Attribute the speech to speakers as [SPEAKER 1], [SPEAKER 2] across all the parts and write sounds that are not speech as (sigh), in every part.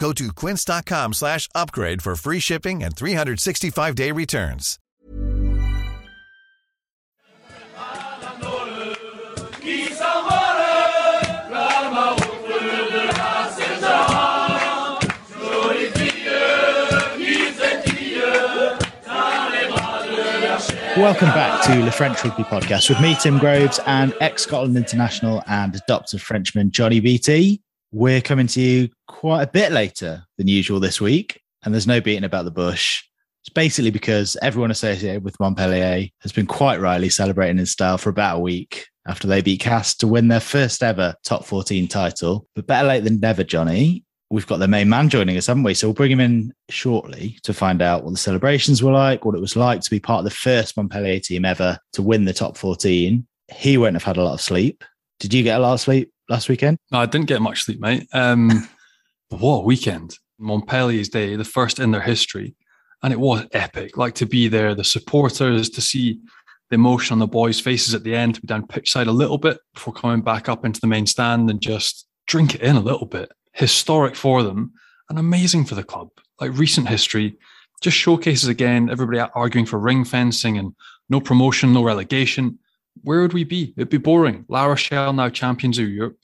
[SPEAKER 1] Go to quince.com slash upgrade for free shipping and 365-day returns.
[SPEAKER 2] Welcome back to the French Rugby Podcast with me, Tim Groves, and ex Scotland international and adopted Frenchman Johnny Beattie. We're coming to you quite a bit later than usual this week, and there's no beating about the bush. It's basically because everyone associated with Montpellier has been quite rightly celebrating in style for about a week after they beat Castres to win their first ever top 14 title. But better late than never, Johnny. We've got the main man joining us, haven't we? So we'll bring him in shortly to find out what the celebrations were like, what it was like to be part of the first Montpellier team ever to win the top 14. He won't have had a lot of sleep. Did you get a lot of sleep last weekend?
[SPEAKER 3] No, I didn't get much sleep, mate. Um, (laughs) what weekend. Montpellier's day, the first in their history. And it was epic. Like to be there, the supporters, to see the emotion on the boys' faces at the end, to be down pitch side a little bit before coming back up into the main stand and just drink it in a little bit. Historic for them and amazing for the club. Like recent history, just showcases again everybody arguing for ring fencing and no promotion, no relegation. Where would we be? It'd be boring. La Rochelle now champions of Europe.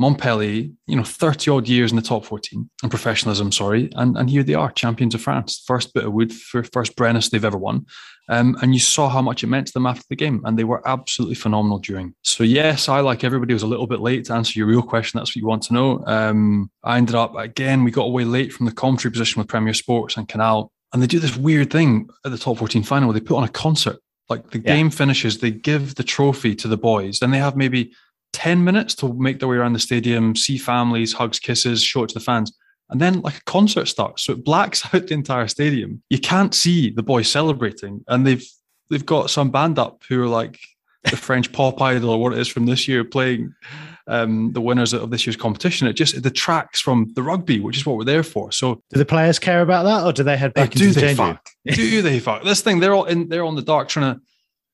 [SPEAKER 3] Montpellier, you know, 30 odd years in the top 14 and professionalism, sorry. And, and here they are, champions of France. First bit of wood for first Brennus they've ever won. Um, and you saw how much it meant to them after the game. And they were absolutely phenomenal during. So, yes, I, like everybody, was a little bit late to answer your real question. That's what you want to know. Um, I ended up, again, we got away late from the commentary position with Premier Sports and Canal. And they do this weird thing at the top 14 final where they put on a concert. Like the
[SPEAKER 2] Yeah.
[SPEAKER 3] game finishes, they give the trophy to the boys. Then they have maybe 10 minutes to make their way around the stadium, see families, hugs, kisses, show it to the fans. And then like a concert starts. So it blacks (laughs) out the entire stadium. You can't see the boys celebrating. And they've they've got some band up who are like the (laughs) French pop idol or what it is from this year playing um, the winners of this year's competition. It just it detracts from the rugby, which is what we're there for. So
[SPEAKER 2] Do the players care about that, or do they head back
[SPEAKER 3] do
[SPEAKER 2] into the
[SPEAKER 3] they fuck? do they fuck? This thing, they're all in they're on the dark trying to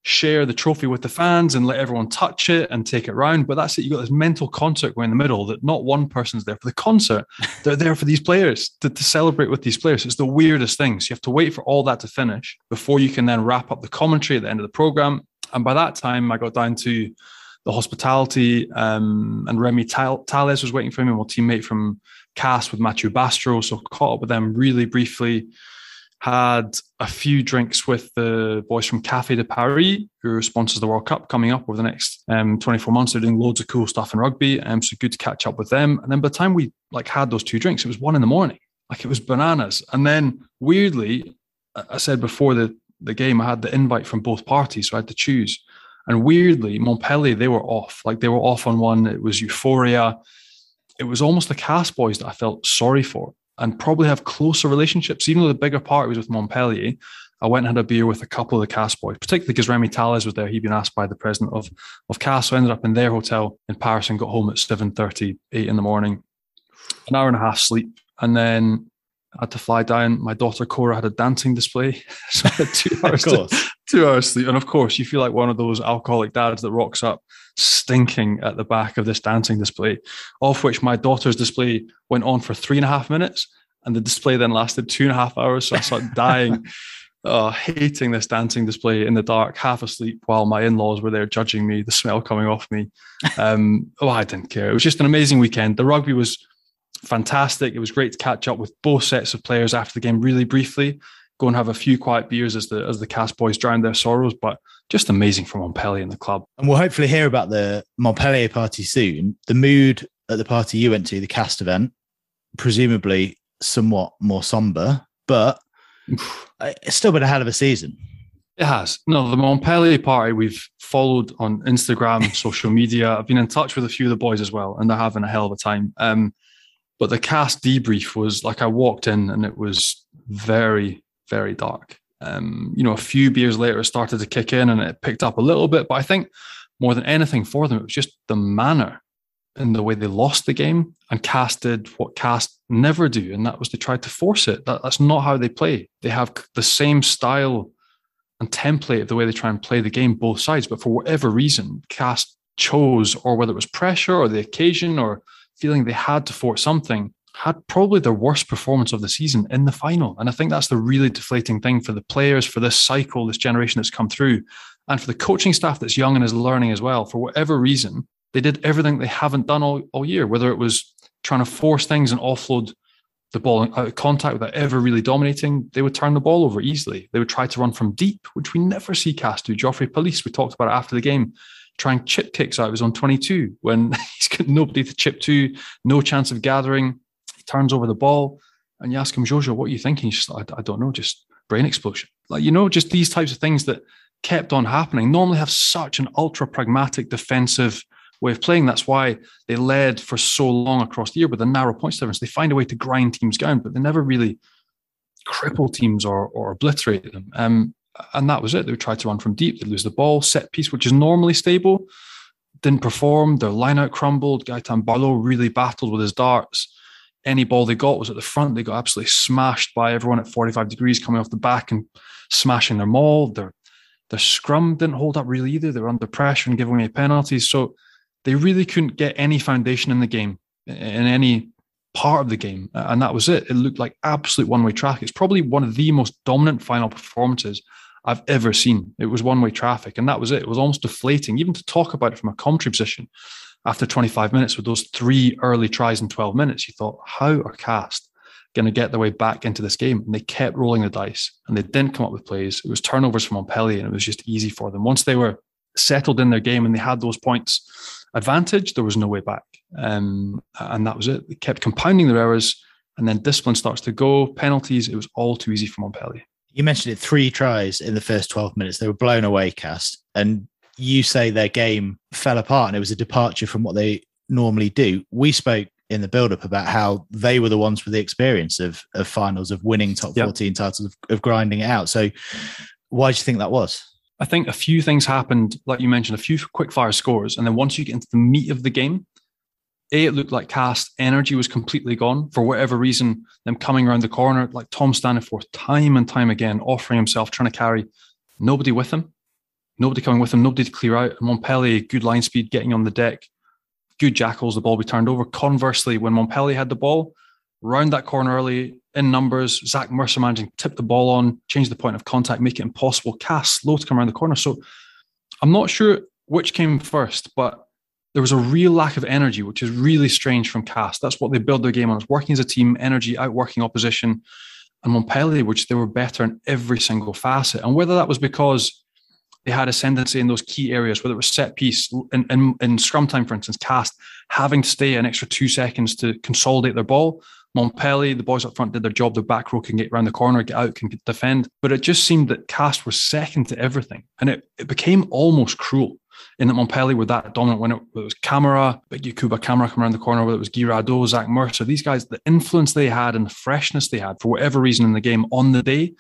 [SPEAKER 3] share the trophy with the fans and let everyone touch it and take it around. But that's it. You've got this mental concert going in the middle that not one person's there for the concert. (laughs) They're there for these players to, to celebrate with these players. It's the weirdest thing. So you have to wait for all that to finish before you can then wrap up the commentary at the end of the program. And by that time, I got down to the hospitality, um, and Remy Tal- Tales was waiting for me, my teammate from Castres with Matthew Bastro. So caught up with them really briefly. Had a few drinks with the boys from Cafe de Paris, who sponsors the World Cup coming up over the next um, 24 months. They're doing loads of cool stuff in rugby, um, so good to catch up with them. And then by the time we like had those two drinks, it was one in the morning. Like it was bananas. And then weirdly, I said before the the game, I had the invite from both parties, so I had to choose. And weirdly, Montpellier, they were off. Like they were off on one. It was euphoria. It was almost the Castres boys that I felt sorry for and probably have closer relationships. Even though the bigger part was with Montpellier, I went and had a beer with a couple of the Castres boys, particularly because Remy Tales was there. He'd been asked by the president of, of Castres. So I ended up in their hotel in Paris and got home at 7.30, 8 in the morning. An hour and a half sleep. And then I had to fly down. My daughter Cora had a dancing display. (laughs) So I had two (laughs) hours to, (laughs) two hours sleep. And of course, you feel like one of those alcoholic dads that rocks up stinking at the back of this dancing display, of which my daughter's display went on for three and a half minutes. And the display then lasted two and a half hours. So I started dying, uh, hating this dancing display in the dark, half asleep while my in laws were there judging me, the smell coming off me. Um, oh, I didn't care. It was just an amazing weekend. The rugby was fantastic. It was great to catch up with both sets of players after the game really briefly. go and have a few quiet beers as the as the Castres boys drown their sorrows. But just amazing for Montpellier and the club.
[SPEAKER 2] And we'll hopefully hear about the Montpellier party soon. The mood at the party you went to, the Castres event, presumably somewhat more somber, but (sighs) it's still been a hell of a season.
[SPEAKER 3] It has. No, the Montpellier party we've followed on Instagram, (laughs) social media. I've been in touch with a few of the boys as well, and they're having a hell of a time. Um, but the Castres debrief was like I walked in and it was very, very dark. Um, you know, a few beers later, it started to kick in and it picked up a little bit. But I think more than anything for them, it was just the manner and the way they lost the game. And Castres did what Castres never do, and that was they tried to force it. That, that's not how they play. They have the same style and template of the way they try and play the game, both sides. But for whatever reason, Castres chose, or whether it was pressure or the occasion or feeling they had to force something, had probably their worst performance of the season in the final. And I think that's the really deflating thing for the players, for this cycle, this generation that's come through, and for the coaching staff that's young and is learning as well. For whatever reason, they did everything they haven't done all, all year, whether it was trying to force things and offload the ball out of contact without ever really dominating, they would turn the ball over easily. They would try to run from deep, which we never see Castres do. Geoffrey Palis, we talked about it after the game, trying chip kicks out of his own 22 when (laughs) he's got nobody to chip to, no chance of gathering. He turns over the ball and you ask him, Jojo, what are you thinking? He's just like, I, I don't know, just brain explosion. Like, you know, just these types of things that kept on happening normally have such an ultra pragmatic defensive way of playing. That's why they led for so long across the year with a narrow points difference. They find a way to grind teams down, but they never really cripple teams or, or obliterate them. Um, and that was it. They would try to run from deep. They'd lose the ball. Set piece, which is normally stable, didn't perform. Their line out crumbled. Gaetan Barlot really battled with his darts. Any ball they got was at the front. They got absolutely smashed by everyone at 45 degrees coming off the back and smashing their maul. Their their scrum didn't hold up really either. They were under pressure and giving away penalties. So they really couldn't get any foundation in the game, in any part of the game. And that was it. It looked like absolute one way track. It's probably one of the most dominant final performances I've ever seen. It was one way traffic, and that was it. It was almost deflating, even to talk about it from a commentary position. After 25 minutes, with those three early tries in 12 minutes, you thought, how are Castres going to get their way back into this game? And they kept rolling the dice, and they didn't come up with plays. It was turnovers from Montpellier, and it was just easy for them. Once they were settled in their game and they had those points advantage, there was no way back. Um, and that was it. They kept compounding their errors, and then discipline starts to go. Penalties, it was all too easy for Montpellier
[SPEAKER 2] you mentioned it three tries in the first 12 minutes. They were blown away, Castres. And you say their game fell apart and it was a departure from what they normally do. We spoke in the build up about how they were the ones with the experience of, of finals, of winning top yep. 14 titles, of, of grinding it out. So why do you think that was?
[SPEAKER 3] I think a few things happened, like you mentioned, a few quick fire scores. And then once you get into the meat of the game, a, it looked like Castres energy was completely gone for whatever reason. Them coming around the corner, like Tom Staniforth, time and time again, offering himself, trying to carry nobody with him, nobody coming with him, nobody to clear out. Montpellier, good line speed, getting on the deck, good jackals, the ball be turned over. Conversely, when Montpellier had the ball, round that corner early in numbers, Zach Mercer managing to tip the ball on, change the point of contact, make it impossible. Castres slow to come around the corner. So I'm not sure which came first, but there was a real lack of energy, which is really strange from Castres. That's what they build their game on. It's working as a team, energy, outworking opposition. And Montpellier, which they were better in every single facet. And whether that was because they had ascendancy in those key areas, whether it was set piece in, in, in scrum time, for instance, Castres having to stay an extra two seconds to consolidate their ball. Montpellier, the boys up front did their job. The back row can get around the corner, get out, can defend. But it just seemed that Castres was second to everything. And it, it became almost cruel in that Montpellier with that dominant when it, it was Camara, Big Yacouba Camara coming around the corner, whether it was Radeau, Zach Mercer, these guys, the influence they had and the freshness they had for whatever reason in the game on the day,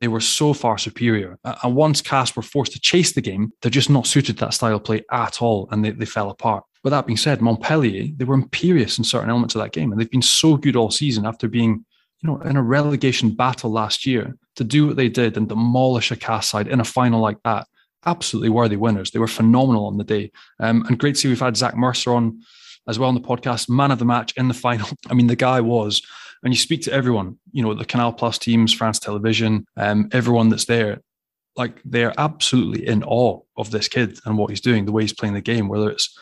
[SPEAKER 3] they were so far superior. And once Castres were forced to chase the game, they're just not suited to that style of play at all, and they, they fell apart. But that being said, Montpellier, they were imperious in certain elements of that game, and they've been so good all season after being, you know, in a relegation battle last year to do what they did and demolish a Castres side in a final like that absolutely worthy winners. They were phenomenal on the day. Um, and great to see we've had Zach Mercer on as well on the podcast, man of the match in the (laughs) final. I mean, the guy was, and you speak to everyone, you know, the Canal Plus teams, France Television, um, everyone that's there, like they're absolutely in awe of this kid and what he's doing, the way he's playing the game, whether it's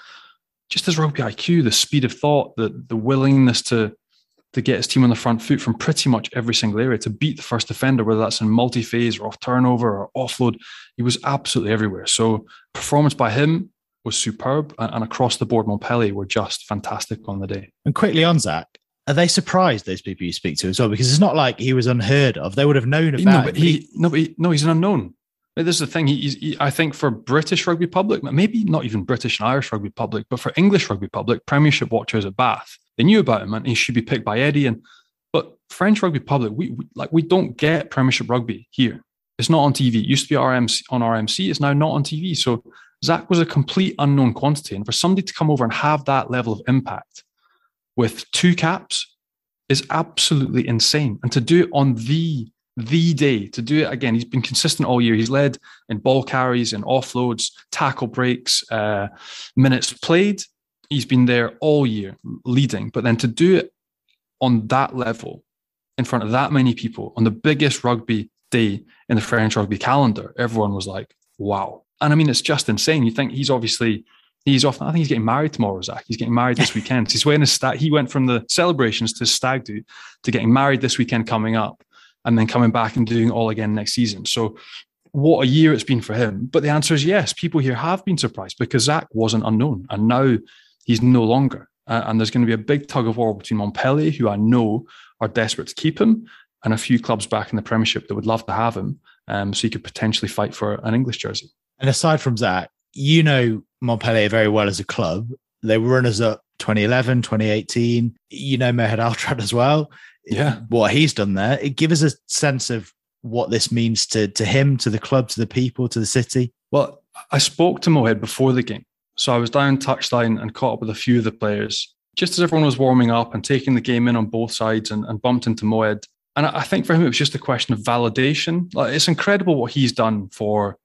[SPEAKER 3] just his rugby IQ, the speed of thought, the the willingness to to get his team on the front foot from pretty much every single area to beat the first defender, whether that's in multi phase or off turnover or offload. He was absolutely everywhere. So, performance by him was superb. And, across the board, Montpellier were just fantastic on the day.
[SPEAKER 2] And quickly on Zach, are they surprised those people you speak to as well? Because it's not like he was unheard of. They would have known about.
[SPEAKER 3] No, but he, no, but he, no, he's an unknown. This is the thing. He, he, I think for British rugby public, maybe not even British and Irish rugby public, but for English rugby public, Premiership watchers at Bath, they knew about him and he should be picked by Eddie. And but French rugby public, we, we like we don't get Premiership rugby here. It's not on TV. It used to be RMC on RMC. It's now not on TV. So Zach was a complete unknown quantity, and for somebody to come over and have that level of impact with two caps is absolutely insane. And to do it on the the day to do it again. He's been consistent all year. He's led in ball carries and offloads, tackle breaks, uh, minutes played. He's been there all year leading. But then to do it on that level, in front of that many people, on the biggest rugby day in the French rugby calendar, everyone was like, wow. And I mean, it's just insane. You think he's obviously he's off. I think he's getting married tomorrow, Zach. He's getting married this (laughs) weekend. he's wearing a stag. He went from the celebrations to stag do to getting married this weekend coming up and then coming back and doing all again next season. So what a year it's been for him. But the answer is yes. People here have been surprised because Zach wasn't unknown and now he's no longer. Uh, and there's going to be a big tug of war between Montpellier, who I know are desperate to keep him, and a few clubs back in the Premiership that would love to have him um, so he could potentially fight for an English jersey.
[SPEAKER 2] And aside from that, you know Montpellier very well as a club. They were runners up 2011, 2018. You know Mohed Altrad as well
[SPEAKER 3] yeah,
[SPEAKER 2] what he's done there. It gives us a sense of what this means to to him, to the club, to the people, to the city.
[SPEAKER 3] Well, I spoke to Mohed before the game, so I was down touchline and caught up with a few of the players just as everyone was warming up and taking the game in on both sides and, and bumped into Mohed. And I think for him, it was just a question of validation. Like, it's incredible what he's done for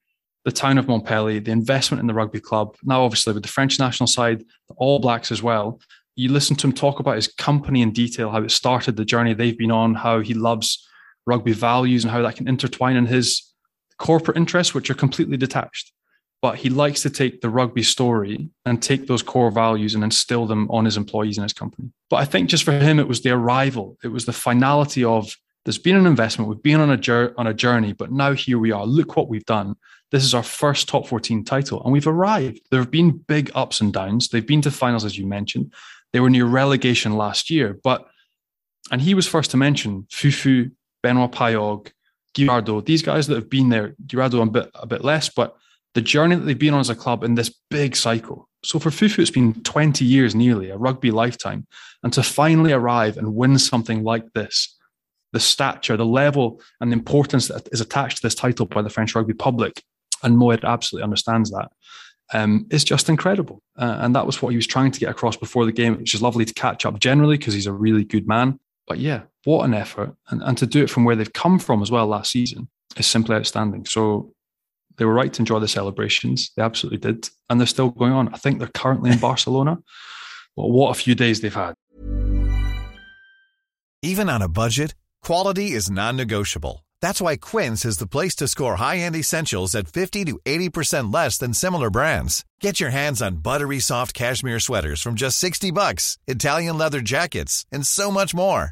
[SPEAKER 3] the town of Montpellier, the investment in the rugby club. Now, obviously, with the French national side, the All Blacks as well you listen to him talk about his company in detail, how it started, the journey they've been on, how he loves rugby values and how that can intertwine in his corporate interests, which are completely detached. But he likes to take the rugby story and take those core values and instill them on his employees in his company. But I think just for him, it was the arrival, it was the finality of there's been an investment, we've been on a, on a journey, but now here we are. Look what we've done. This is our first top 14 title, and we've arrived. There have been big ups and downs. They've been to finals, as you mentioned. They were near relegation last year, but and he was first to mention Fufu, Benoit Paillaugue, Guirado, these guys that have been there, Guirado a bit a bit less, but the journey that they've been on as a club in this big cycle. So for Fufu, it's been 20 years nearly, a rugby lifetime. And to finally arrive and win something like this, the stature, the level, and the importance that is attached to this title by the French rugby public, and Mohed absolutely understands that um, is just incredible. Uh, and that was what he was trying to get across before the game, which is lovely to catch up generally because he's a really good man. But yeah, what an effort. And, and to do it from where they've come from as well last season is simply outstanding. So they were right to enjoy the celebrations. They absolutely did. And they're still going on. I think they're currently in Barcelona. Well, what a few days they've had.
[SPEAKER 1] Even on a budget, quality is non negotiable. That's why Quince is the place to score high end essentials at 50 to 80% less than similar brands. Get your hands on buttery soft cashmere sweaters from just 60 bucks, Italian leather jackets, and so much more.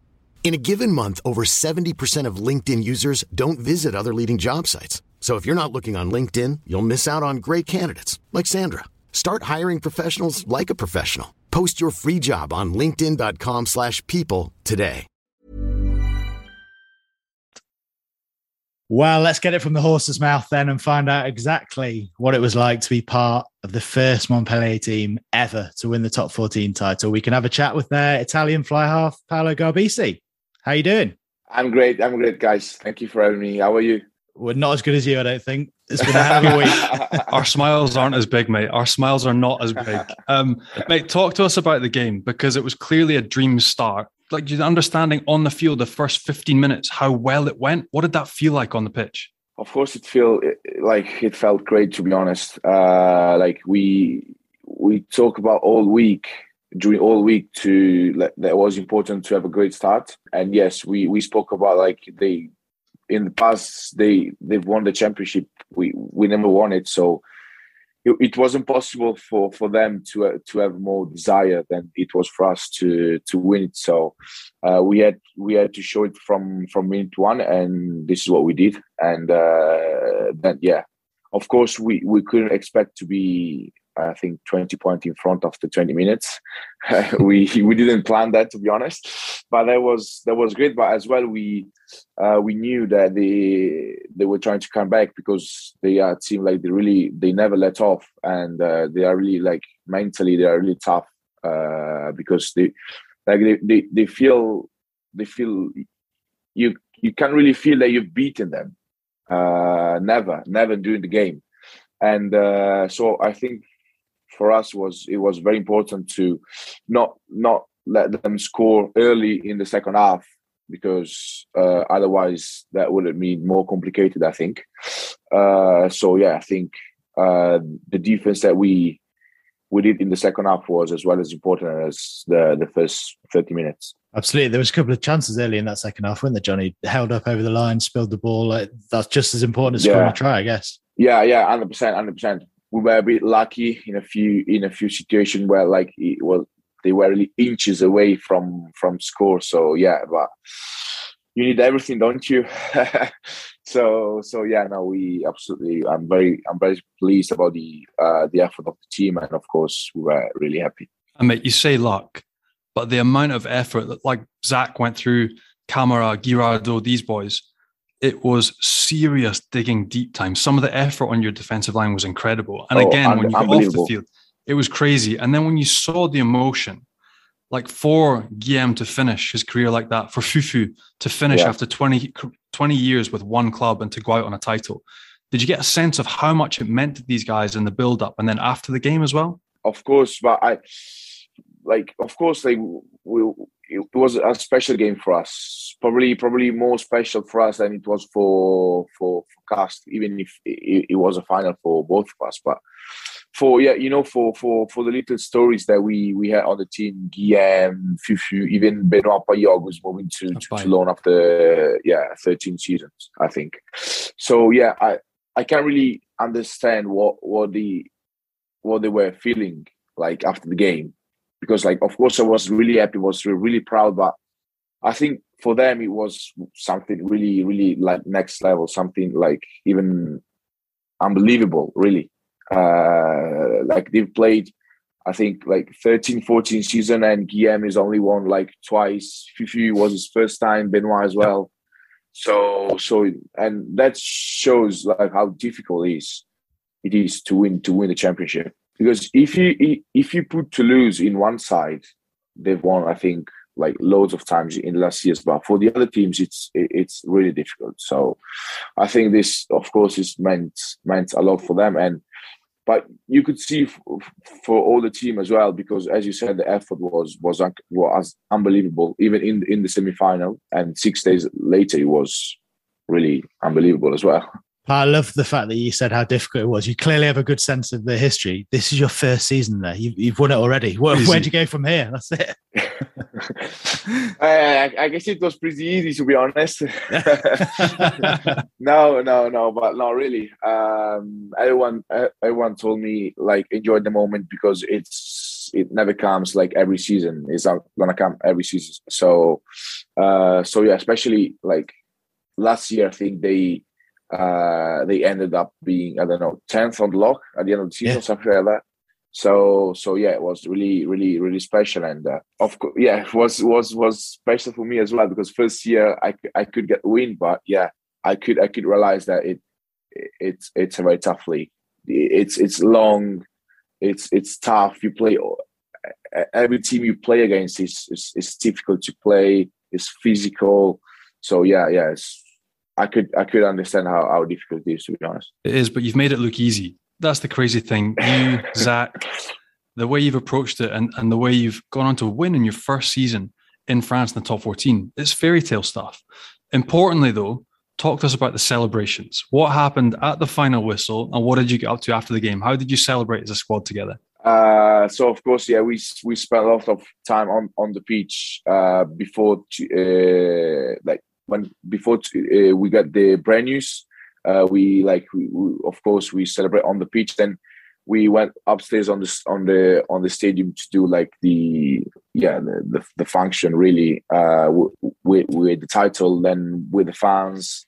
[SPEAKER 4] In a given month, over 70% of LinkedIn users don't visit other leading job sites. So if you're not looking on LinkedIn, you'll miss out on great candidates like Sandra. Start hiring professionals like a professional. Post your free job on linkedin.com/people today.
[SPEAKER 2] Well, let's get it from the horse's mouth then and find out exactly what it was like to be part of the first Montpellier team ever to win the top 14 title. We can have a chat with their Italian fly half, Paolo Garbisi. How you doing?
[SPEAKER 5] I'm great. I'm great, guys. Thank you for having me. How are you?
[SPEAKER 2] We're not as good as you, I don't think. It's been a hell of a week. (laughs)
[SPEAKER 3] Our smiles aren't as big, mate. Our smiles are not as big. Um, mate, talk to us about the game because it was clearly a dream start. Like your understanding on the field, the first 15 minutes, how well it went. What did that feel like on the pitch?
[SPEAKER 5] Of course, it feel like it felt great. To be honest, uh, like we we talk about all week during all week to that was important to have a great start. And yes, we we spoke about like they in the past they they've won the championship. We we never won it, so it, it wasn't possible for for them to uh, to have more desire than it was for us to to win it. So uh, we had we had to show it from from minute one, and this is what we did. And uh, then yeah, of course we we couldn't expect to be I think 20 points in front after 20 minutes. (laughs) we we didn't plan that to be honest, but that was that was great. But as well, we uh, we knew that they they were trying to come back because they seem like they really they never let off, and uh, they are really like mentally they are really tough uh, because they like they, they they feel they feel you you can't really feel that you've beaten them. Uh, never, never during the game and uh, so I think for us was it was very important to not not let them score early in the second half because uh, otherwise that would have been more complicated. I think. Uh, so yeah, I think uh, the defense that we we did in the second half was as well as important as the the first thirty minutes.
[SPEAKER 2] Absolutely, there was a couple of chances early in that second half when the Johnny held up over the line, spilled the ball. Like, that's just as important as scoring yeah. a try, I guess.
[SPEAKER 5] Yeah, yeah, hundred percent, hundred percent we were a bit lucky in a few in a few situations where like it was they were really inches away from from score. So yeah, but you need everything, don't you? (laughs) so so yeah, no, we absolutely. I'm very I'm very pleased about the uh, the effort of the team, and of course we were really happy.
[SPEAKER 3] I mean, you say luck, but the amount of effort that like Zach went through, Camara, Guirado, these boys it was serious digging deep time. Some of the effort on your defensive line was incredible. And oh, again, when you got off the field, it was crazy. And then when you saw the emotion, like for Guilhem to finish his career like that, for Fufu to finish yeah. after 20, 20 years with one club and to go out on a title, did you get a sense of how much it meant to these guys in the build up and then after the game as well?
[SPEAKER 5] Of course, but I like, of course, they will it was a special game for us. Probably, probably more special for us than it was for for, for Castres, even if it, it, was a final for both of us. But for yeah, you know, for for for the little stories that we we had on the team, Guilhem, Fufu, even Benoit Paillaugue was moving to, to, to loan after yeah, 13 seasons, I think. So yeah, I I can't really understand what what the what they were feeling like after the game because like of course I was really happy, was really proud, but I think for them it was something really, really like next level, something like even unbelievable, really. Uh, like they've played, I think like 13, 14 season, and Guilhem is only won like twice. Fifi was his first time, Benoit as well. So, so, and that shows like how difficult it is. It is to win to win the championship because if you if you put Toulouse in one side, they've won I think like loads of times in last years, but for the other teams, it's it's really difficult. So I think this, of course, is meant meant a lot for them, and but you could see for all the team as well because, as you said, the effort was was was unbelievable, even in in the semi final, and six days later, it was really unbelievable as well.
[SPEAKER 2] I love the fact that you said how difficult it was. You clearly have a good sense of the history. This is your first season there. You've, you've won it already. Where, where'd you go from here? That's it. (laughs) (laughs)
[SPEAKER 5] I, I, guess it was pretty easy to be honest. (laughs) no, no, no, but not really. Um, everyone, everyone told me like enjoy the moment because it's it never comes like every season. It's not gonna come every season. So, uh, so yeah, especially like last year, I think they uh, they ended up being I don't know tenth on the lock at the end of the season, yeah. something like that. So so yeah, it was really really really special, and uh, of course yeah, (laughs) was was was special for me as well because first year I I could get the win, but yeah, I could I could realize that it it's it's a very tough league. It's it's long, it's it's tough. You play every team you play against is is, is difficult to play. It's physical. So yeah, yeah, I could I could understand how, how difficult it is to be honest.
[SPEAKER 3] It is, but you've made it look easy. That's the crazy thing. You, (laughs) Zach, the way you've approached it and, and the way you've gone on to win in your first season in France in the top 14, it's fairy tale stuff. Importantly, though, talk to us about the celebrations. What happened at the final whistle, and what did you get up to after the game? How did you celebrate as a squad together?
[SPEAKER 5] Uh, so of course, yeah, we we spent a lot of time on on the pitch uh, before uh, like when before uh, we got the Brennus. Uh, we like we, we, of course we celebrate on the pitch. Then we went upstairs on the on the on the stadium to do like the yeah the the, the function really uh, with with the title, then with the fans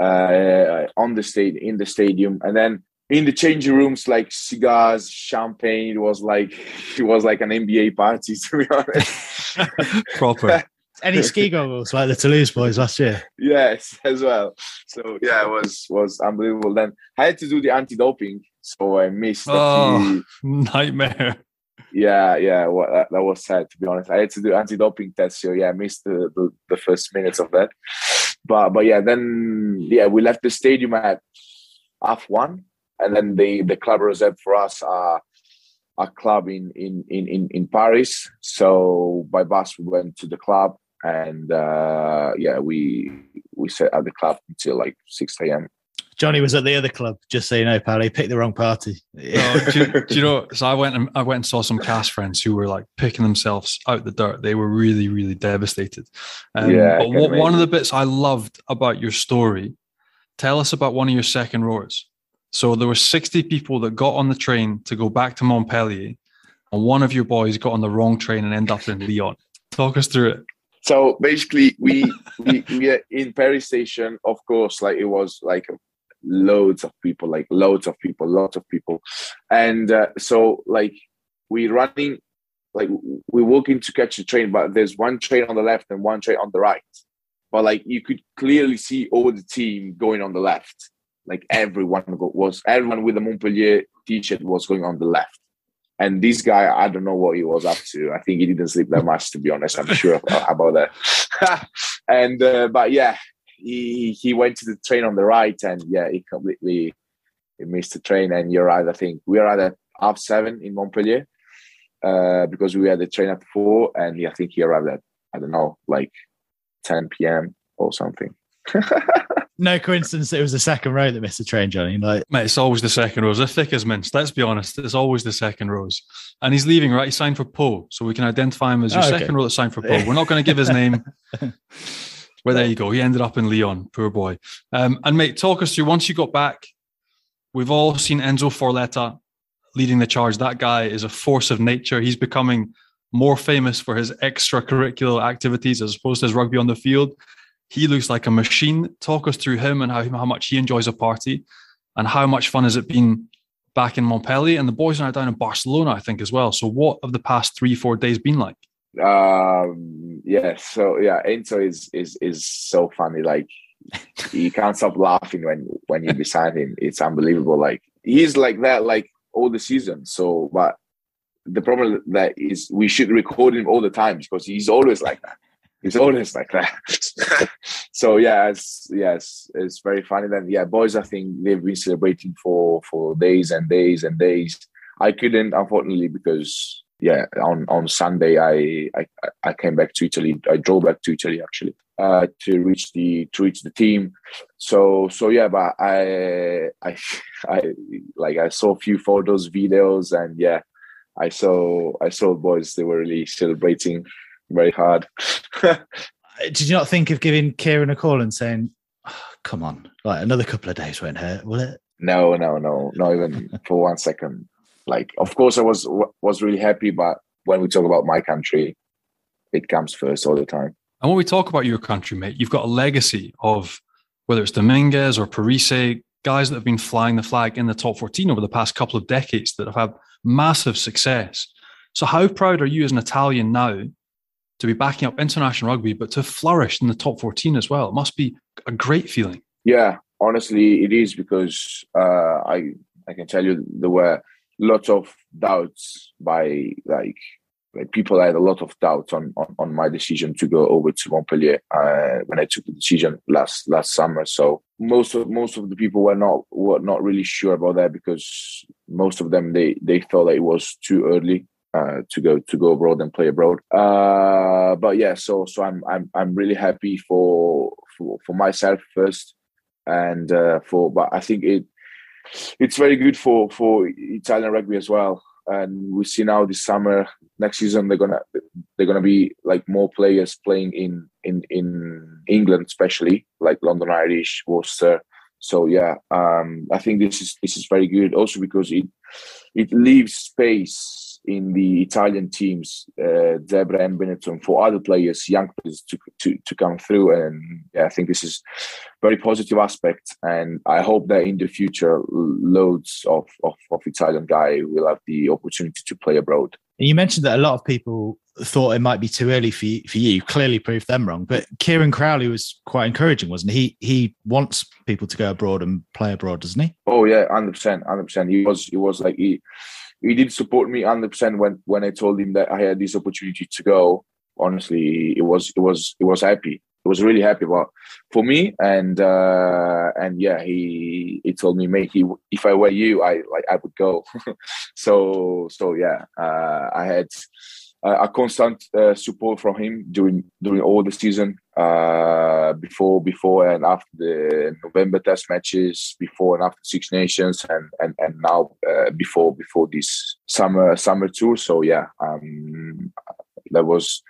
[SPEAKER 5] uh, on the state in the stadium, and then in the changing rooms like cigars, champagne. It was like (laughs) it was like an NBA party (laughs) to be honest.
[SPEAKER 3] Proper. (laughs)
[SPEAKER 2] Any (laughs) ski goggles like the Toulouse boys last year?
[SPEAKER 5] Yes, as well. So yeah, it was was unbelievable. Then I had to do the anti-doping, so I missed.
[SPEAKER 3] Oh, nightmare.
[SPEAKER 5] Yeah, yeah, well, that, that, was sad to be honest. I had to do anti-doping test, so yeah, I missed the, the, the first minutes of that. But but yeah, then yeah, we left the stadium at half one, and then the the club reserved for us uh, a club in in in in Paris. So by bus we went to the club, and uh, yeah, we we sat at the club until like six a.m.
[SPEAKER 2] Johnny was at the other club, just so you know, pal. He picked the wrong party.
[SPEAKER 3] no, do, you, do, you, know? So I went and I went and saw some Castres friends who were like picking themselves out the dirt. They were really, really devastated. Um, yeah, but what, one of the bits I loved about your story, tell us about one of your second rows. So there were 60 people that got on the train to go back to Montpellier, and one of your boys got on the wrong train and ended up in Lyon. Talk us through it.
[SPEAKER 5] So basically, we we we are in Paris station. Of course, like it was like loads of people, like loads of people, lots of people, and uh, so like we running, like we walking to catch the train, but there's one train on the left and one train on the right, but like you could clearly see all the team going on the left like everyone was everyone with a Montpellier t-shirt was going on the left. And this guy, I don't know what he was up to. I think he didn't sleep that much, to be honest. I'm sure (laughs) about that. (laughs) and uh, but yeah, he he went to the train on the right, and yeah, he completely he missed the train. And you're right. I think we are at half seven in Montpellier uh, because we had the train at four, and I think he arrived at I don't know like 10 p.m. or something.
[SPEAKER 2] No coincidence it was the second row that missed the train, Johnny. Like,
[SPEAKER 3] mate, it's always the second rows. They're thick as mince. Let's be honest. It's always the second rows. And he's leaving, right? He signed for Pau, so we can identify him as your oh, okay. second row that signed for Pau. We're not going to give his (laughs) name. well, there you go. He ended up in Lyon. Poor boy. Um, and mate, talk us through. Once you got back, we've all seen Enzo Forletta leading the charge. That guy is a force of nature. He's becoming more famous for his extracurricular activities as opposed to his rugby on the field. He looks like a machine. Talk us through him and how, how much he enjoys a party and how much fun has it been back in Montpellier. And the boys are now down in Barcelona, I think, as well. So, what have the past three, four days been like?
[SPEAKER 5] Um, yeah, so yeah, Enzo is is is so funny. Like you (laughs) can't stop laughing when when you're beside him. It's unbelievable. Like he's like that like all the season. So, but the problem that is we should record him all the time because he's always like that. He's always like that. (laughs) so yeah, it's yes, it's very funny. Then yeah, boys, I think they've been celebrating for for days and days and days. I couldn't, unfortunately, because yeah, on on Sunday I I, I came back to Italy. I drove back to Italy actually uh, to reach the to reach the team. So so yeah, but I I (laughs) I like I saw a few photos, videos, and yeah, I saw I saw boys. They were really celebrating very hard. (laughs)
[SPEAKER 2] Did you not think of giving Kieran a call and saying, oh, "Come on, like another couple of days won't hurt, will it?"
[SPEAKER 5] No, no, no, not even (laughs) for one second. Like, of course, I was was really happy, but when we talk about my country, it comes first all the time.
[SPEAKER 3] And when we talk about your country, mate, you've got a legacy of whether it's Dominguez or Parisse, guys that have been flying the flag in the top 14 over the past couple of decades that have had massive success. So, how proud are you as an Italian now to be backing up international rugby, but to flourish in the top 14 as well? It must be a great feeling.
[SPEAKER 5] Yeah, honestly, it is because uh, I I can tell you there were lots of doubts by like like people had a lot of doubts on, on, on my decision to go over to Montpellier uh, when I took the decision last last summer. So most of most of the people were not were not really sure about that because most of them they they thought that it was too early uh, to go to go abroad and play abroad. Uh, but yeah, so so I'm I'm I'm really happy for for, for myself first, and uh, for but I think it it's very good for for Italian rugby as well. And we see now this summer next season they're gonna they're gonna be like more players playing in in in England especially like London Irish Worcester. So yeah um I think this is this is very good. Also because it it leaves space in the Italian teams, uh, Zebre and Benetton, for other players, young players to, to, to come through. And yeah, I think this is very positive aspect. And I hope that in the future, loads of, of, of Italian guy will have the opportunity to play abroad.
[SPEAKER 2] And you mentioned that a lot of people thought it might be too early for you, for you. Clearly proved them wrong. But Kieran Crowley was quite encouraging, wasn't he? He wants people to go abroad and play abroad, doesn't he?
[SPEAKER 5] Oh yeah, hundred percent, hundred percent. He was he was like he he did support me 100% when when I told him that I had this opportunity to go. Honestly, it was it was it was happy. It was really happy about for me and uh and yeah he he told me mate he if I were you I like I would go (laughs) so so yeah uh I had a constant uh, support from him during during all the season, uh, before before and after the November Test matches, before and after Six Nations, and and and now uh, before before this summer summer tour. So yeah, um, that was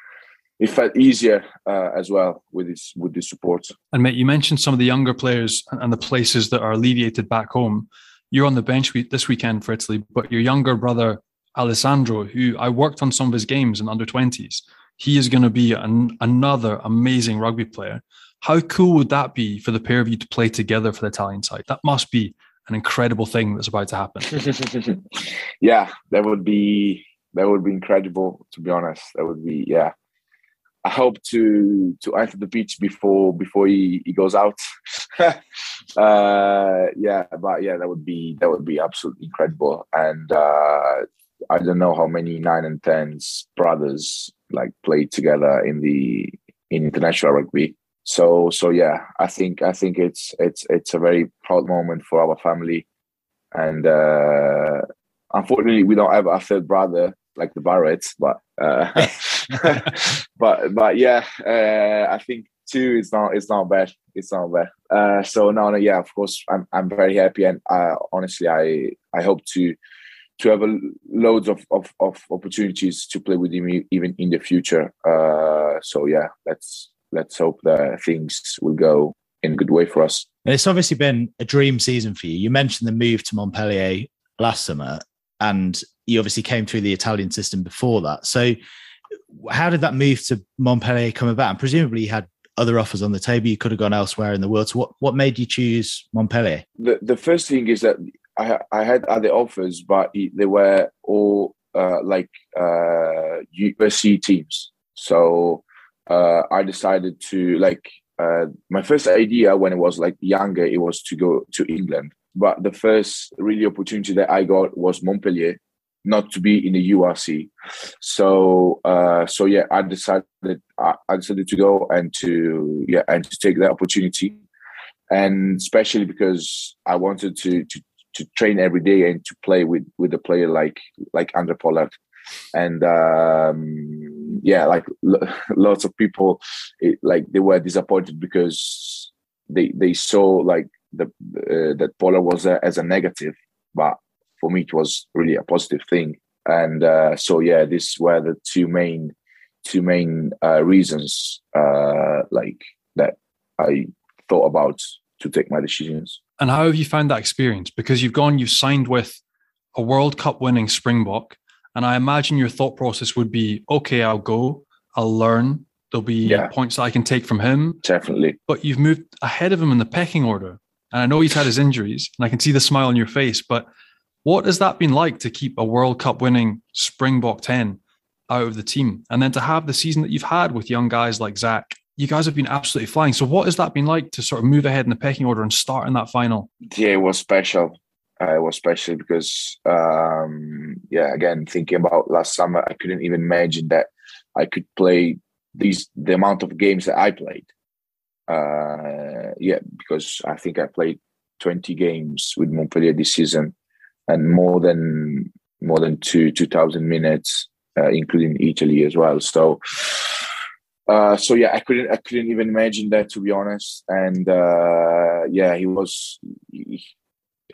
[SPEAKER 5] it felt easier uh, as well with this with this support.
[SPEAKER 3] And mate, you mentioned some of the younger players and the places that are alleviated back home. You're on the bench this weekend for Italy, but your younger brother Alessandro, who I worked on some of his games in under 20s. He is going to be an, another amazing rugby player. How cool would that be for the pair of you to play together for the Italian side? That must be an incredible thing that's about to happen. (laughs)
[SPEAKER 5] yeah, that would be that would be incredible. To be honest, that would be yeah. I hope to to enter the pitch before before he, he goes out. (laughs) uh, yeah, but yeah, that would be that would be absolutely incredible. And uh, I don't know how many nine and tens brothers like played together in the in international rugby. So so yeah, I think I think it's it's it's a very proud moment for our family, and uh, unfortunately we don't have a third brother like the Barretts, but uh, (laughs) but but yeah, uh, I think two is not it's not bad. It's not bad. Uh, so no no yeah, of course I'm I'm very happy, and uh, honestly I I hope to to have a, loads of, of, of, opportunities to play with him even in the future. Uh, so yeah, let's let's hope that things will go in a good way for us.
[SPEAKER 2] And It's obviously been a dream season for you. You mentioned the move to Montpellier last summer, and you obviously came through the Italian system before that. So, how did that move to Montpellier come about? And presumably, you had other offers on the table. You could have gone elsewhere in the world. So, what what made you choose Montpellier?
[SPEAKER 5] The the first thing is that I I had other offers, but they were all uh, like uh, URC teams. So uh, I decided to like uh, my first idea when I was like younger, it was to go to England. But the first really opportunity that I got was Montpellier, not to be in the URC. So uh, so yeah, I decided I, I decided to go and to yeah and to take that opportunity and especially because I wanted to to to train every day and to play with with a player like like Andre Pollard. And um yeah like (laughs) lots of people it, like they were disappointed because they they saw like the uh, that Pollard was a, as a negative but for me it was really a positive thing. And uh, so yeah this were the two main two main uh, reasons uh like that I thought about to take my decisions
[SPEAKER 3] and how have you found that experience? Because you've gone, you've signed with a World Cup winning Springbok. And I imagine your thought process would be okay, I'll go, I'll learn. There'll be yeah. points that I can take from him.
[SPEAKER 5] Definitely.
[SPEAKER 3] But you've moved ahead of him in the pecking order. And I know he's had his injuries, and I can see the smile on your face. But what has that been like to keep a World Cup winning Springbok 10 out of the team? And then to have the season that you've had with young guys like Zach, you guys have been absolutely flying. So, what has that been like to sort of move ahead in the pecking order and start in that final?
[SPEAKER 5] Yeah, it was special. Uh, it was special because, um, yeah, again, thinking about last summer, I couldn't even imagine that I could play these the amount of games that I played. Uh, yeah, because I think I played 20 games with Montpellier this season, and more than more than two 2,000 minutes, uh, including Italy as well. So. Uh, so yeah, I couldn't I couldn't even imagine that to be honest. And uh, yeah, he was he,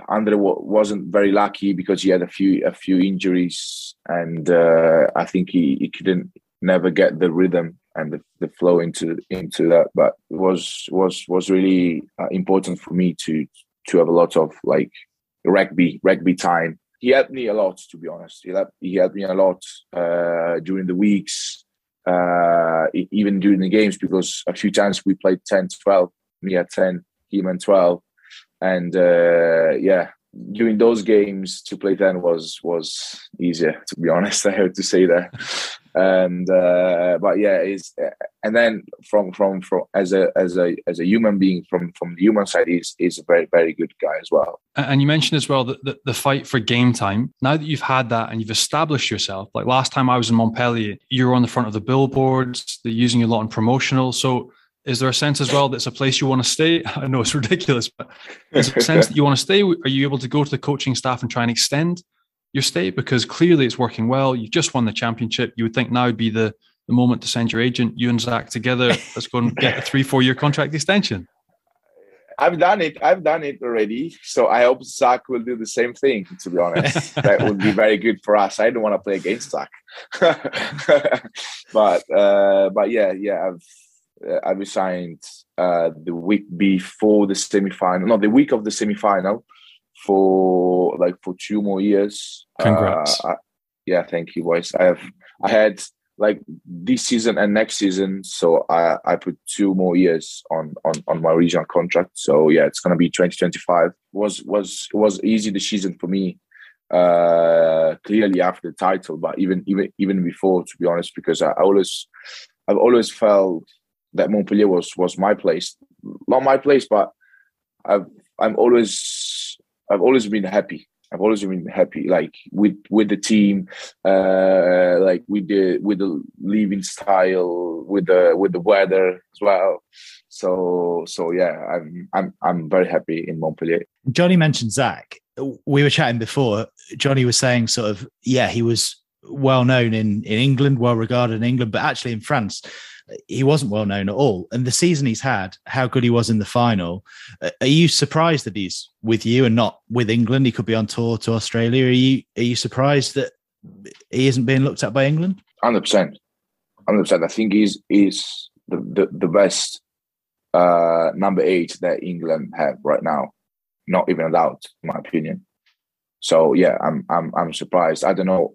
[SPEAKER 5] Andre wasn't very lucky because he had a few a few injuries, and uh, I think he, he couldn't never get the rhythm and the, the flow into into that. But it was was was really uh, important for me to to have a lot of like rugby rugby time. He helped me a lot, to be honest. He helped, he helped me a lot uh, during the weeks, uh, even during the games, because a few times we played 10 12, me at 10, him at 12. And uh, yeah, during those games to play 10 was was easier, to be honest. (laughs) I have to say that and uh, but yeah is and then from from from as a as a as a human being from from the human side is is a very very good guy as well
[SPEAKER 3] and you mentioned as well that the, the fight for game time now that you've had that and you've established yourself like last time i was in montpellier you were on the front of the billboards they're using you a lot in promotional so is there a sense as well that's a place you want to stay? (laughs) I know it's ridiculous, but is there a sense (laughs) that you want to stay? Are you able to go to the coaching staff and try and extend your state because clearly it's working well. You've just won the championship. You would think now would be the, the moment to send your agent, you and Zach together. Let's go and get a three, four year contract extension. (laughs)
[SPEAKER 5] I've done it. I've done it already. So I hope Zach will do the same thing, to be honest. (laughs) that would be very good for us. I don't want to play against Zach. (laughs) but uh, but yeah, yeah, I've uh, I resigned uh, the week before the semi final, not the week of the semi final for like for two more years.
[SPEAKER 3] Congrats.
[SPEAKER 5] Uh, I, yeah, thank you, boys. I have I had like this season and next season, so I I put two more years on on on my regional contract. So yeah, it's gonna be 2025. Was was was easy the season for me. Uh, clearly after the title, but even even even before, to be honest, because I, I always I've always felt that Montpellier was was my place, not my place, but I've I'm always I've always been happy. I've always been happy, like with with the team, uh, like with the with the living style, with the with the weather as well. So so yeah, I'm I'm I'm very happy in Montpellier.
[SPEAKER 2] Johnny mentioned Zach. We were chatting before. Johnny was saying sort of yeah, he was well known in in England, well regarded in England, but actually in France he wasn't well known at all. And the season he's had, how good he was in the final. Uh, are you surprised that he's with you and not with England? He could be on tour to Australia. Are you are you surprised that he isn't being looked at by England?
[SPEAKER 5] Hundred percent, hundred percent. I think he's is the, the the best uh, number eight that England have right now. Not even a doubt, in my opinion. So yeah, I'm I'm I'm surprised. I don't know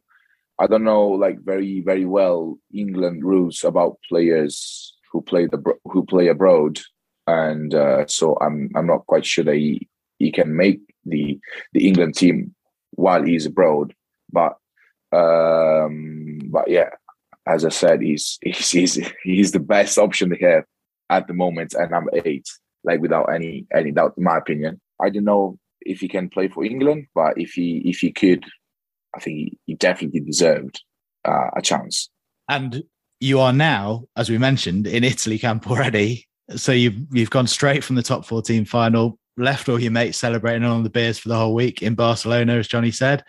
[SPEAKER 5] I don't know like very very well England rules about players who play the who play abroad, and uh, so I'm I'm not quite sure that he, he can make the the England team while he's abroad. But um, but yeah, as I said, he's (laughs) he's he's, he's the best option have at the moment, and number eight, like without any any doubt, in my opinion. I don't know if he can play for England, but if he if he could, I think he definitely deserved uh, a chance.
[SPEAKER 2] And you are now, as we mentioned, in Italy camp already. So you've you've gone straight from the top 14 final, left all your mates celebrating on the beers for the whole week in Barcelona, as Johnny said.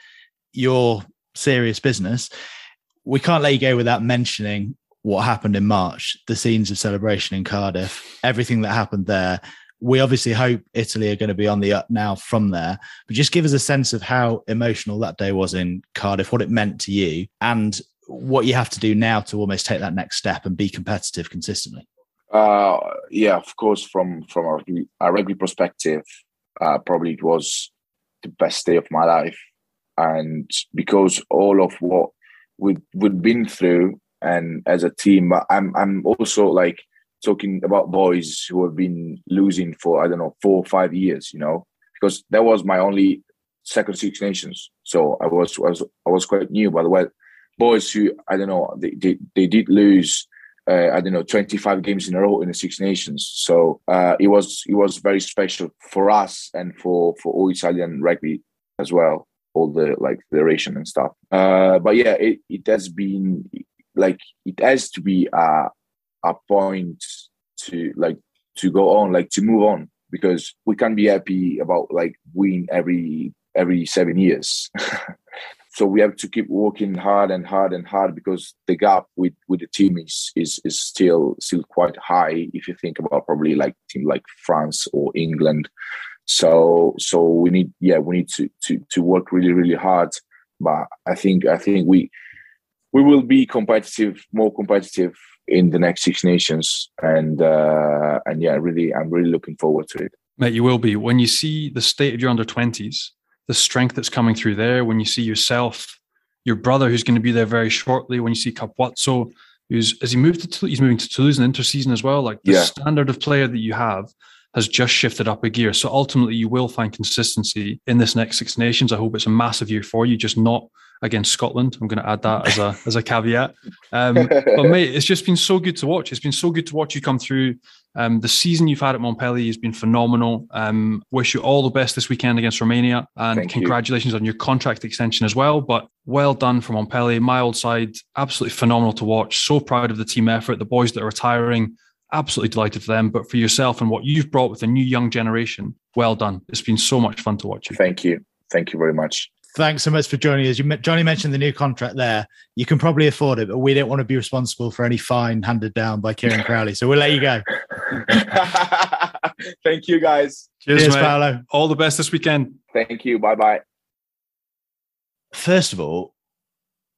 [SPEAKER 2] Your serious business. We can't let you go without mentioning what happened in March, the scenes of celebration in Cardiff, everything that happened there, we obviously hope Italy are going to be on the up now from there. But just give us a sense of how emotional that day was in Cardiff, what it meant to you, and what you have to do now to almost take that next step and be competitive consistently.
[SPEAKER 5] Uh, yeah, of course. From from a, rugby perspective, uh, probably it was the best day of my life, and because all of what we we'd been through, and as a team, I'm I'm also like talking about boys who have been losing for I don't know four or five years. You know, because that was my only second Six Nations, so I was was I was quite new. By the way, boys who I don't know they they, they did lose. Uh, I don't know, 25 games in a row in the Six Nations. So uh, it was it was very special for us and for for all Italian rugby as well all the like federation and stuff. Uh, but yeah, it, it has been like it has to be a a point to like to go on, like to move on, because we can't be happy about like win every every seven years. (laughs) so we have to keep working hard and hard and hard because the gap with with the team is is is still still quite high if you think about probably like team like France or England so so we need yeah we need to to to work really really hard. But I think I think we we will be competitive, more competitive in the next Six Nations, and uh, and yeah, really I'm really looking forward to it.
[SPEAKER 3] Mate, you will be when you see the state of your under twenties, the strength that's coming through there. When you see yourself, your brother who's going to be there very shortly. When you see Capuozzo, who's as he moved to he's moving to Toulouse in the interseason as well. Like the yeah. standard of player that you have has just shifted up a gear. So ultimately, you will find consistency in this next Six Nations. I hope it's a massive year for you, just not against Scotland. I'm going to add that as a (laughs) as a caveat. Um, but mate, it's just been so good to watch. It's been so good to watch you come through. Um, the season you've had at Montpellier has been phenomenal. Um, wish you all the best this weekend against Romania, and Thank congratulations you. on your contract extension as well. But well done for Montpellier, my old side, absolutely phenomenal to watch. So proud of the team effort. The boys that are retiring absolutely delighted for them. But for yourself and what you've brought with the new young generation, well done. It's been so much fun to watch you.
[SPEAKER 5] Thank you. Thank you very much.
[SPEAKER 2] Thanks so much for joining us. You, Johnny mentioned the new contract there. You can probably afford it, but we don't want to be responsible for any fine handed down by Kieran (laughs) Crowley. So we'll let you go. (laughs)
[SPEAKER 5] Thank you, guys.
[SPEAKER 3] Cheers, Cheers Paolo. All the best this weekend.
[SPEAKER 5] Thank you. Bye bye.
[SPEAKER 2] First of all,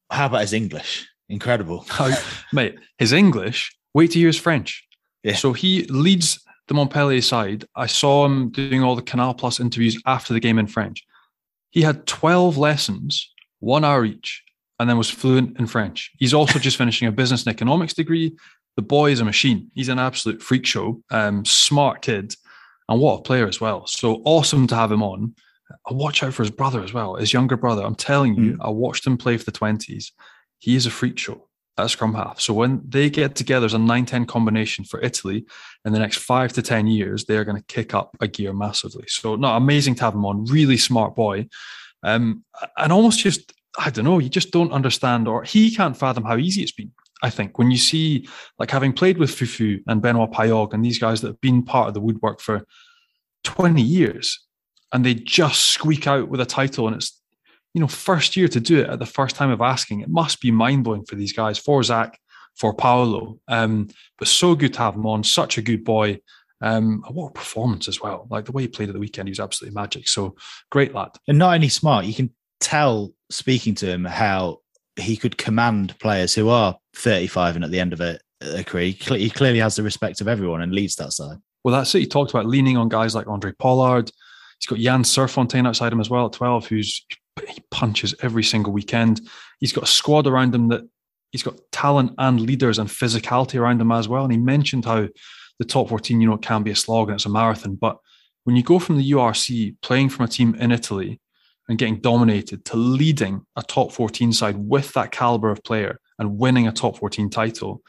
[SPEAKER 2] how about his English? Incredible. (laughs)
[SPEAKER 3] Oh, mate, his English, wait to hear his French. Yeah. So he leads the Montpellier side. I saw him doing all the Canal Plus interviews after the game in French. He had 12 lessons, one hour each, and then was fluent in French. He's also just finishing a business and economics degree. The boy is a machine. He's an absolute freak show, um, smart kid, and what a player as well. So awesome to have him on. I watch out for his brother as well, his younger brother. I'm telling you, mm. I watched him play for the 20s. He is a freak show at scrum half. So when they get together as a 9-10 combination for Italy in the next five to 10 years, they're going to kick up a gear massively. So no, amazing to have him on. Really smart boy. Um, and almost just, I don't know, you just don't understand or he can't fathom how easy it's been. I think when you see like having played with Fufu and Benoit Paillaugue and these guys that have been part of the woodwork for 20 years and they just squeak out with a title and it's you know, first year to do it at the first time of asking, it must be mind blowing for these guys, for Zach, for Paolo. Um, but so good to have him on, such a good boy. Um, what a performance as well. Like the way he played at the weekend, he was absolutely magic. So great lad.
[SPEAKER 2] And not only smart, you can tell speaking to him how he could command players who are 35 and at the end of a, a career. He clearly has the respect of everyone and leads that side.
[SPEAKER 3] Well, that's it. He talked about leaning on guys like Andre Pollard. He's got Jan Serfontein outside him as well at 12, who's he punches every single weekend. He's got a squad around him that he's got talent and leaders and physicality around him as well. And he mentioned how the top 14, you know, can be a slog and it's a marathon. But when you go from the URC playing from a team in Italy and getting dominated to leading a top 14 side with that caliber of player and winning a top 14 title,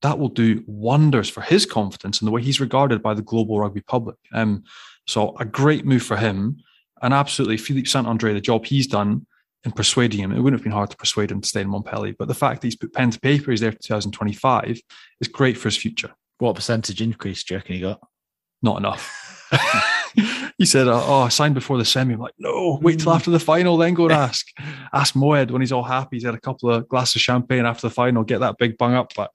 [SPEAKER 3] that will do wonders for his confidence and the way he's regarded by the global rugby public. Um, so a great move for him. And absolutely, Philippe Saint Andre, the job he's done in persuading him, it wouldn't have been hard to persuade him to stay in Montpellier. But the fact that he's put pen to paper, he's there for 2025, is great for his future.
[SPEAKER 2] What percentage increase do you reckon he got?
[SPEAKER 3] Not enough. (laughs) he said, oh, oh, I signed before the semi. I'm like, no, wait till hmm. after the final, then go and ask. ask Mohed when he's all happy. He's had a couple of glasses of champagne after the final, get that big bung up. But,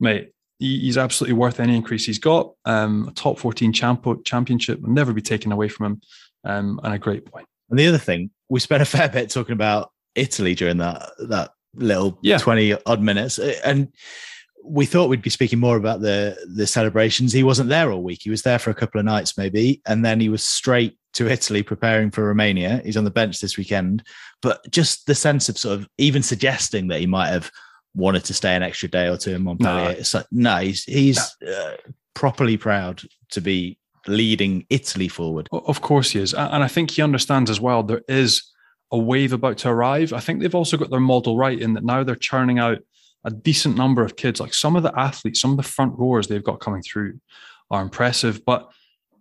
[SPEAKER 3] mate, he's absolutely worth any increase he's got. Um, a top 14 champ- championship will never be taken away from him um, and a great boy.
[SPEAKER 2] And the other thing, we spent a fair bit talking about Italy during that that little yeah. twenty odd minutes, and we thought we'd be speaking more about the the celebrations. He wasn't there all week. He was there for a couple of nights, maybe, and then he was straight to Italy preparing for Romania. He's on the bench this weekend, but just the sense of sort of even suggesting that he might have wanted to stay an extra day or two in Montpellier. No, like, no he's he's no. Uh, properly proud to be leading Italy forward.
[SPEAKER 3] Of course he is, and I think he understands as well. There is a wave about to arrive. I think they've also got their model right in that now they're churning out a decent number of kids. Like some of the athletes, some of the front rowers they've got coming through are impressive, but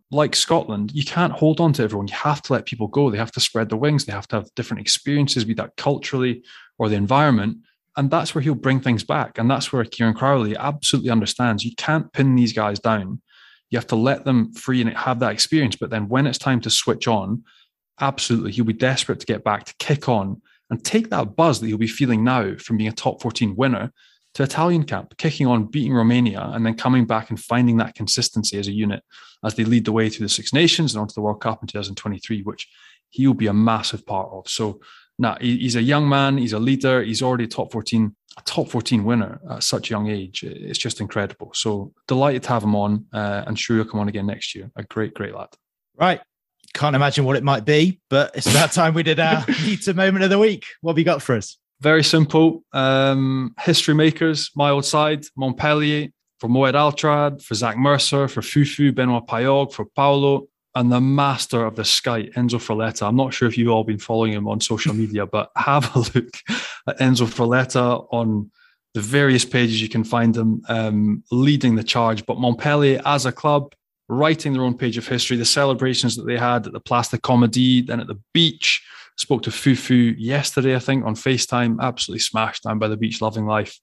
[SPEAKER 3] like Scotland, you can't hold on to everyone. You have to let people go. They have to spread their wings. They have to have different experiences, be that culturally or the environment. And that's where he'll bring things back. And that's where Kieran Crowley absolutely understands. You can't pin these guys down. You have to let them free and have that experience. But then when it's time to switch on, absolutely, he'll be desperate to get back, to kick on and take that buzz that he'll be feeling now from being a top 14 winner to Italian camp, kicking on, beating Romania, and then coming back and finding that consistency as a unit as they lead the way through the Six Nations and onto the World Cup in 2023, which he'll be a massive part of. So, now he's a young man, he's a leader, he's already a top 14, a top 14 winner at such a young age. It's just incredible. So, delighted to have him on, uh, and sure he'll come on again next year. A great, great lad.
[SPEAKER 2] Right. Can't imagine what it might be, but it's about time we did our (laughs) pizza moment of the week. What have you got for us?
[SPEAKER 3] Very simple. Um, history makers, my old side, Montpellier, for Mohed Altrad, for Zach Mercer, for Fufu, Benoit Paillaugue, for Paolo, and the master of the sky, Enzo Forletta. I'm not sure if you've all been following him on social media, but (laughs) have a look at Enzo Forletta on the various pages you can find him um, leading the charge. But Montpellier as a club, writing their own page of history, the celebrations that they had at the Place de Comedie, then at the beach, Spoke to Fufu yesterday, I think, on FaceTime. Absolutely smashed down by the beach, loving life.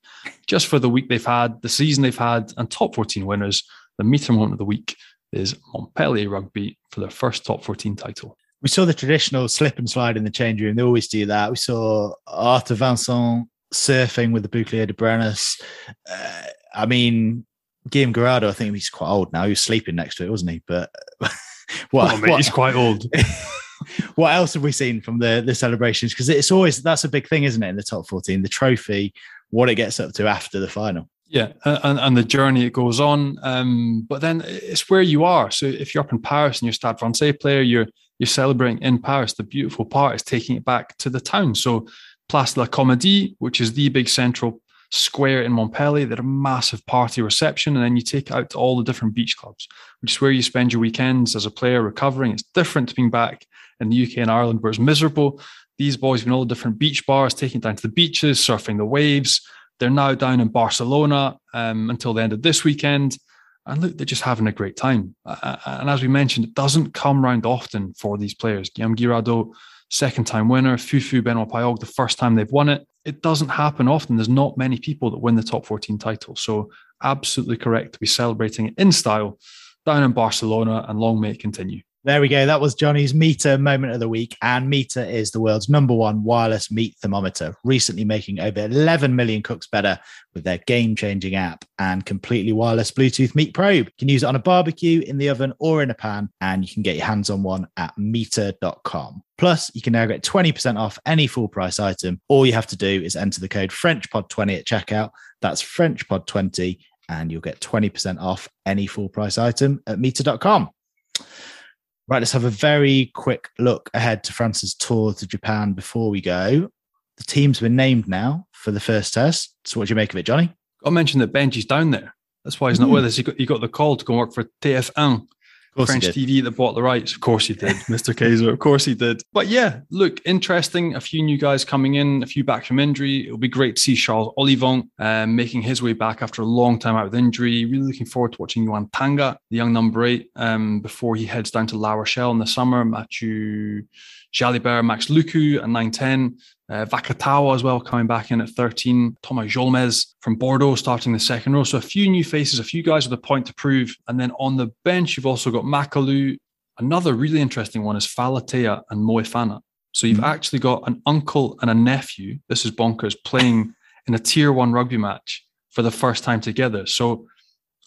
[SPEAKER 3] Just for the week they've had, the season they've had, and top 14 winners. The MEATER moment of the week is Montpellier Rugby for their first top 14 title.
[SPEAKER 2] We saw the traditional slip and slide in the change room. They always do that. We saw Arthur Vincent surfing with the Bouclier de Brennus. Uh, I mean, Guilhem Guirado, I think he's quite old now. He was sleeping next to it, wasn't he? But (laughs)
[SPEAKER 3] what, oh, mate, what? he's quite old. (laughs)
[SPEAKER 2] what else have we seen from the the celebrations? Because it's always that's a big thing, isn't it? In the top fourteen, the trophy, what it gets up to after the final.
[SPEAKER 3] Yeah, and, and the journey it goes on. Um, but then it's where you are. So if you're up in Paris and you're Stade Francais player, you're you're celebrating in Paris. The beautiful part is taking it back to the town. So Place de la Comédie, which is the big central square in Montpellier, they had a massive party reception, and then you take out to all the different beach clubs, which is where you spend your weekends as a player recovering. It's different to being back in the UK and Ireland where it's miserable. These boys been all the different beach bars, taking it down to the beaches, surfing the waves. They're now down in Barcelona um, until the end of this weekend. And look, they're just having a great time. Uh, and as we mentioned, it doesn't come round often for these players. Guilhem Guirado, second time winner. Fufu Benoit Paillaugue, the first time they've won it. It doesn't happen often. There's not many people that win the top 14 title. So, absolutely correct to be celebrating it in style down in Barcelona, and long may it continue.
[SPEAKER 2] There we go. That was Johnny's MEATER moment of the week. And MEATER is the world's number one wireless meat thermometer, recently making over 11 million cooks better with their game changing app and completely wireless Bluetooth meat probe. You can use it on a barbecue, in the oven, or in a pan, and you can get your hands on one at meater.com. Plus, you can now get 20% off any full price item. All you have to do is enter the code FrenchPod20 at checkout. That's FrenchPod20, and you'll get 20% off any full price item at meater.com. Right, let's have a very quick look ahead to France's tour to Japan before we go. The team's been named now for the first test. So, what do you make of it, Johnny?
[SPEAKER 3] I mentioned that Benji's down there. That's why he's not mm. with us. He got, he got the call to go work for TF1 French TV that bought the rights. Of course he did, Mr. (laughs) Kayser. Of course he did. But yeah, look, interesting. A few new guys coming in, a few back from injury. It'll be great to see Charles Ollivon um, making his way back after a long time out with injury. Really looking forward to watching Yoan Tanga, the young number eight, um, before he heads down to La Rochelle in the summer. Matthieu Jalibert, Max Lucu at 9-10. Uh, Vakatawa as well coming back in at 13. Thomas Jolmes from Bordeaux starting the second row. So a few new faces, a few guys with a point to prove. And then on the bench, you've also got Macalou. Another really interesting one is Falatea and Moefana. So you've mm-hmm. actually got an uncle and a nephew. This is bonkers playing in a tier one rugby match for the first time together. So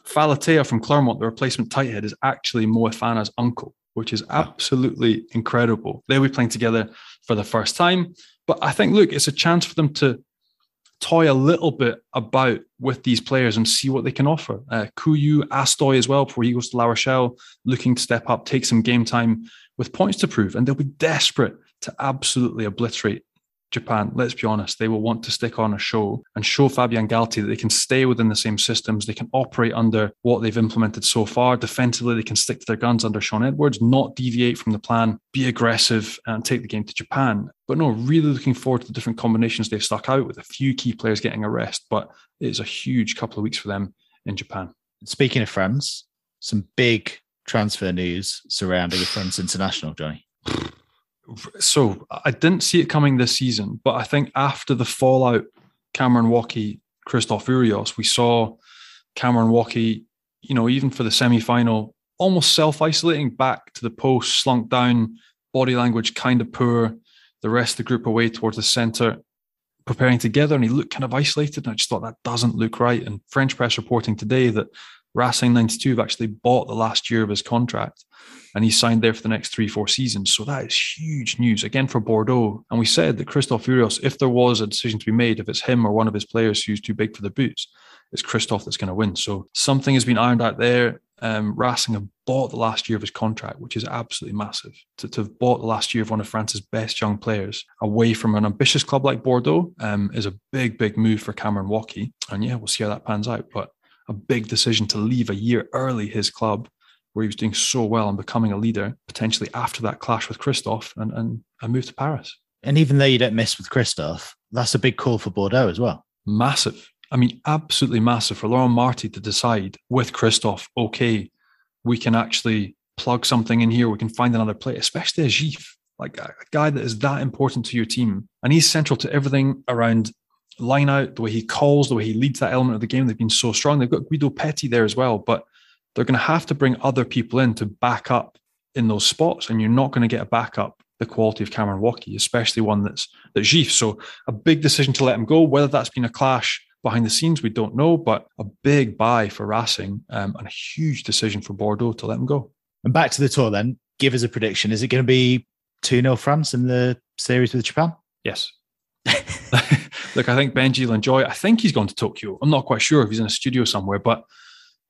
[SPEAKER 3] Falatea from Clermont, the replacement tight head, is actually Moefana's uncle, which is absolutely incredible. They'll be playing together for the first time. But I think, look, it's a chance for them to toy a little bit about with these players and see what they can offer. Uh, Couilloud, Hastoy as well, before he goes to La Rochelle, looking to step up, take some game time with points to prove. And they'll be desperate to absolutely obliterate Japan, let's be honest, they will want to stick on a show and show Fabien Galthié that they can stay within the same systems. They can operate under what they've implemented so far. Defensively, they can stick to their guns under Shaun Edwards, not deviate from the plan, be aggressive, and take the game to Japan. But no, really looking forward to the different combinations they've stuck out with a few key players getting a rest. But it's a huge couple of weeks for them in Japan.
[SPEAKER 2] Speaking of France, some big transfer news surrounding a France international, Johnny. (sighs) (laughs)
[SPEAKER 3] so I didn't see it coming this season, but I think after the fallout, Cameron Woki, Christophe Urios, we saw Cameron Woki, you know, even for the semi final, almost self isolating back to the post, slunk down, body language kind of poor, the rest of the group away towards the centre, preparing together. And he looked kind of isolated. And I just thought that doesn't look right. And French press reporting today that Racing 92 have actually bought the last year of his contract and he signed there for the next three, four seasons. So that is huge news again for Bordeaux. And we said that Christophe Urios, if there was a decision to be made, if it's him or one of his players who's too big for the boots, it's Christophe that's going to win. So something has been ironed out there. Um, Racing bought the last year of his contract, which is absolutely massive. To, to have bought the last year of one of France's best young players away from an ambitious club like Bordeaux um, is a big, big move for Cameron Woki. And yeah, we'll see how that pans out. But a big decision to leave a year early his club where he was doing so well and becoming a leader, potentially after that clash with Christophe, and, and, and move to Paris.
[SPEAKER 2] And even though you don't miss with Christophe, that's a big call for Bordeaux as well.
[SPEAKER 3] Massive. I mean, absolutely massive for Laurent Marti to decide with Christophe, okay, we can actually plug something in here. We can find another player, especially a JIFF, like a guy that is that important to your team. And he's central to everything around line out, the way he calls, the way he leads that element of the game. They've been so strong. They've got Guido Petti there as well. But they're going to have to bring other people in to back up in those spots, and you're not going to get a backup the quality of Cameron Woki, especially one that's that's JIFF. So a big decision to let him go. Whether that's been a clash behind the scenes, we don't know, but a big buy for Racing um, and a huge decision for Bordeaux to let him go.
[SPEAKER 2] And back to the tour then. Give us a prediction. Is it going to be 2 0 France in the series with Japan?
[SPEAKER 3] Yes. (laughs) Look, I think Benji will enjoy it. I think he's gone to Tokyo. I'm not quite sure if he's in a studio somewhere, but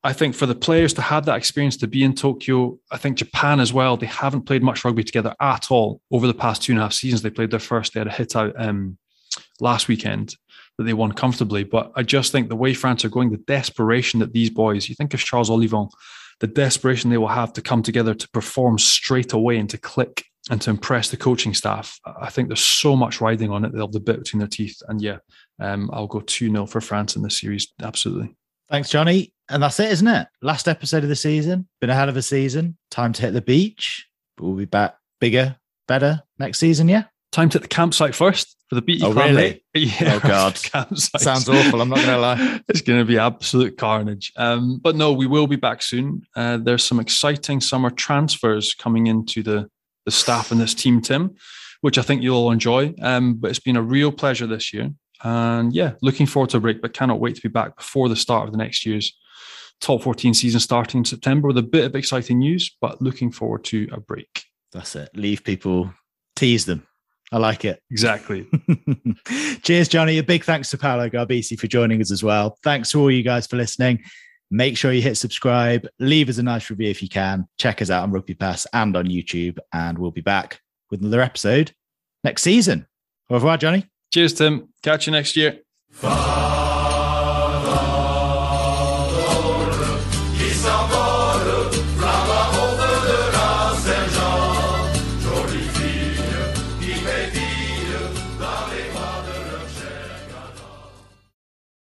[SPEAKER 3] I think for the players to have that experience to be in Tokyo, I think Japan as well, they haven't played much rugby together at all over the past two and a half seasons. They played their first, they had a hit out um, last weekend that they won comfortably. But I just think the way France are going, the desperation that these boys, you think of Charles Ollivon, the desperation they will have to come together to perform straight away and to click and to impress the coaching staff. I think there's so much riding on it. They'll have the bit between their teeth. And yeah, um, I'll go 2 0 for France in this series. Absolutely.
[SPEAKER 2] Thanks, Johnny. And that's it, isn't it? Last episode of the season. Been a hell of a season. Time to hit the beach. But we'll be back bigger, better next season, yeah?
[SPEAKER 3] Time to hit the campsite first for the BT
[SPEAKER 2] oh, really? (laughs)
[SPEAKER 3] Yeah.
[SPEAKER 2] Oh, God. (laughs)
[SPEAKER 3] campsite.
[SPEAKER 2] Sounds awful. I'm not going to lie. (laughs)
[SPEAKER 3] it's going to be absolute carnage. Um, but no, we will be back soon. Uh, there's some exciting summer transfers coming into the, the staff and this team, Tim, which I think you'll all enjoy. Um, but it's been a real pleasure this year. And yeah, looking forward to a break, but cannot wait to be back before the start of the next year's top 14 season starting in September with a bit of exciting news, but looking forward to a break.
[SPEAKER 2] That's it. Leave people, tease them. I like it.
[SPEAKER 3] Exactly. (laughs)
[SPEAKER 2] Cheers, Johnny. A big thanks to Paolo Garbisi for joining us as well. Thanks to all you guys for listening. Make sure you hit subscribe, leave us a nice review if you can. Check us out on Rugby Pass and on YouTube, and we'll be back with another episode next season. Au revoir, Johnny.
[SPEAKER 3] Cheers, Tim. Catch you next year. Bye.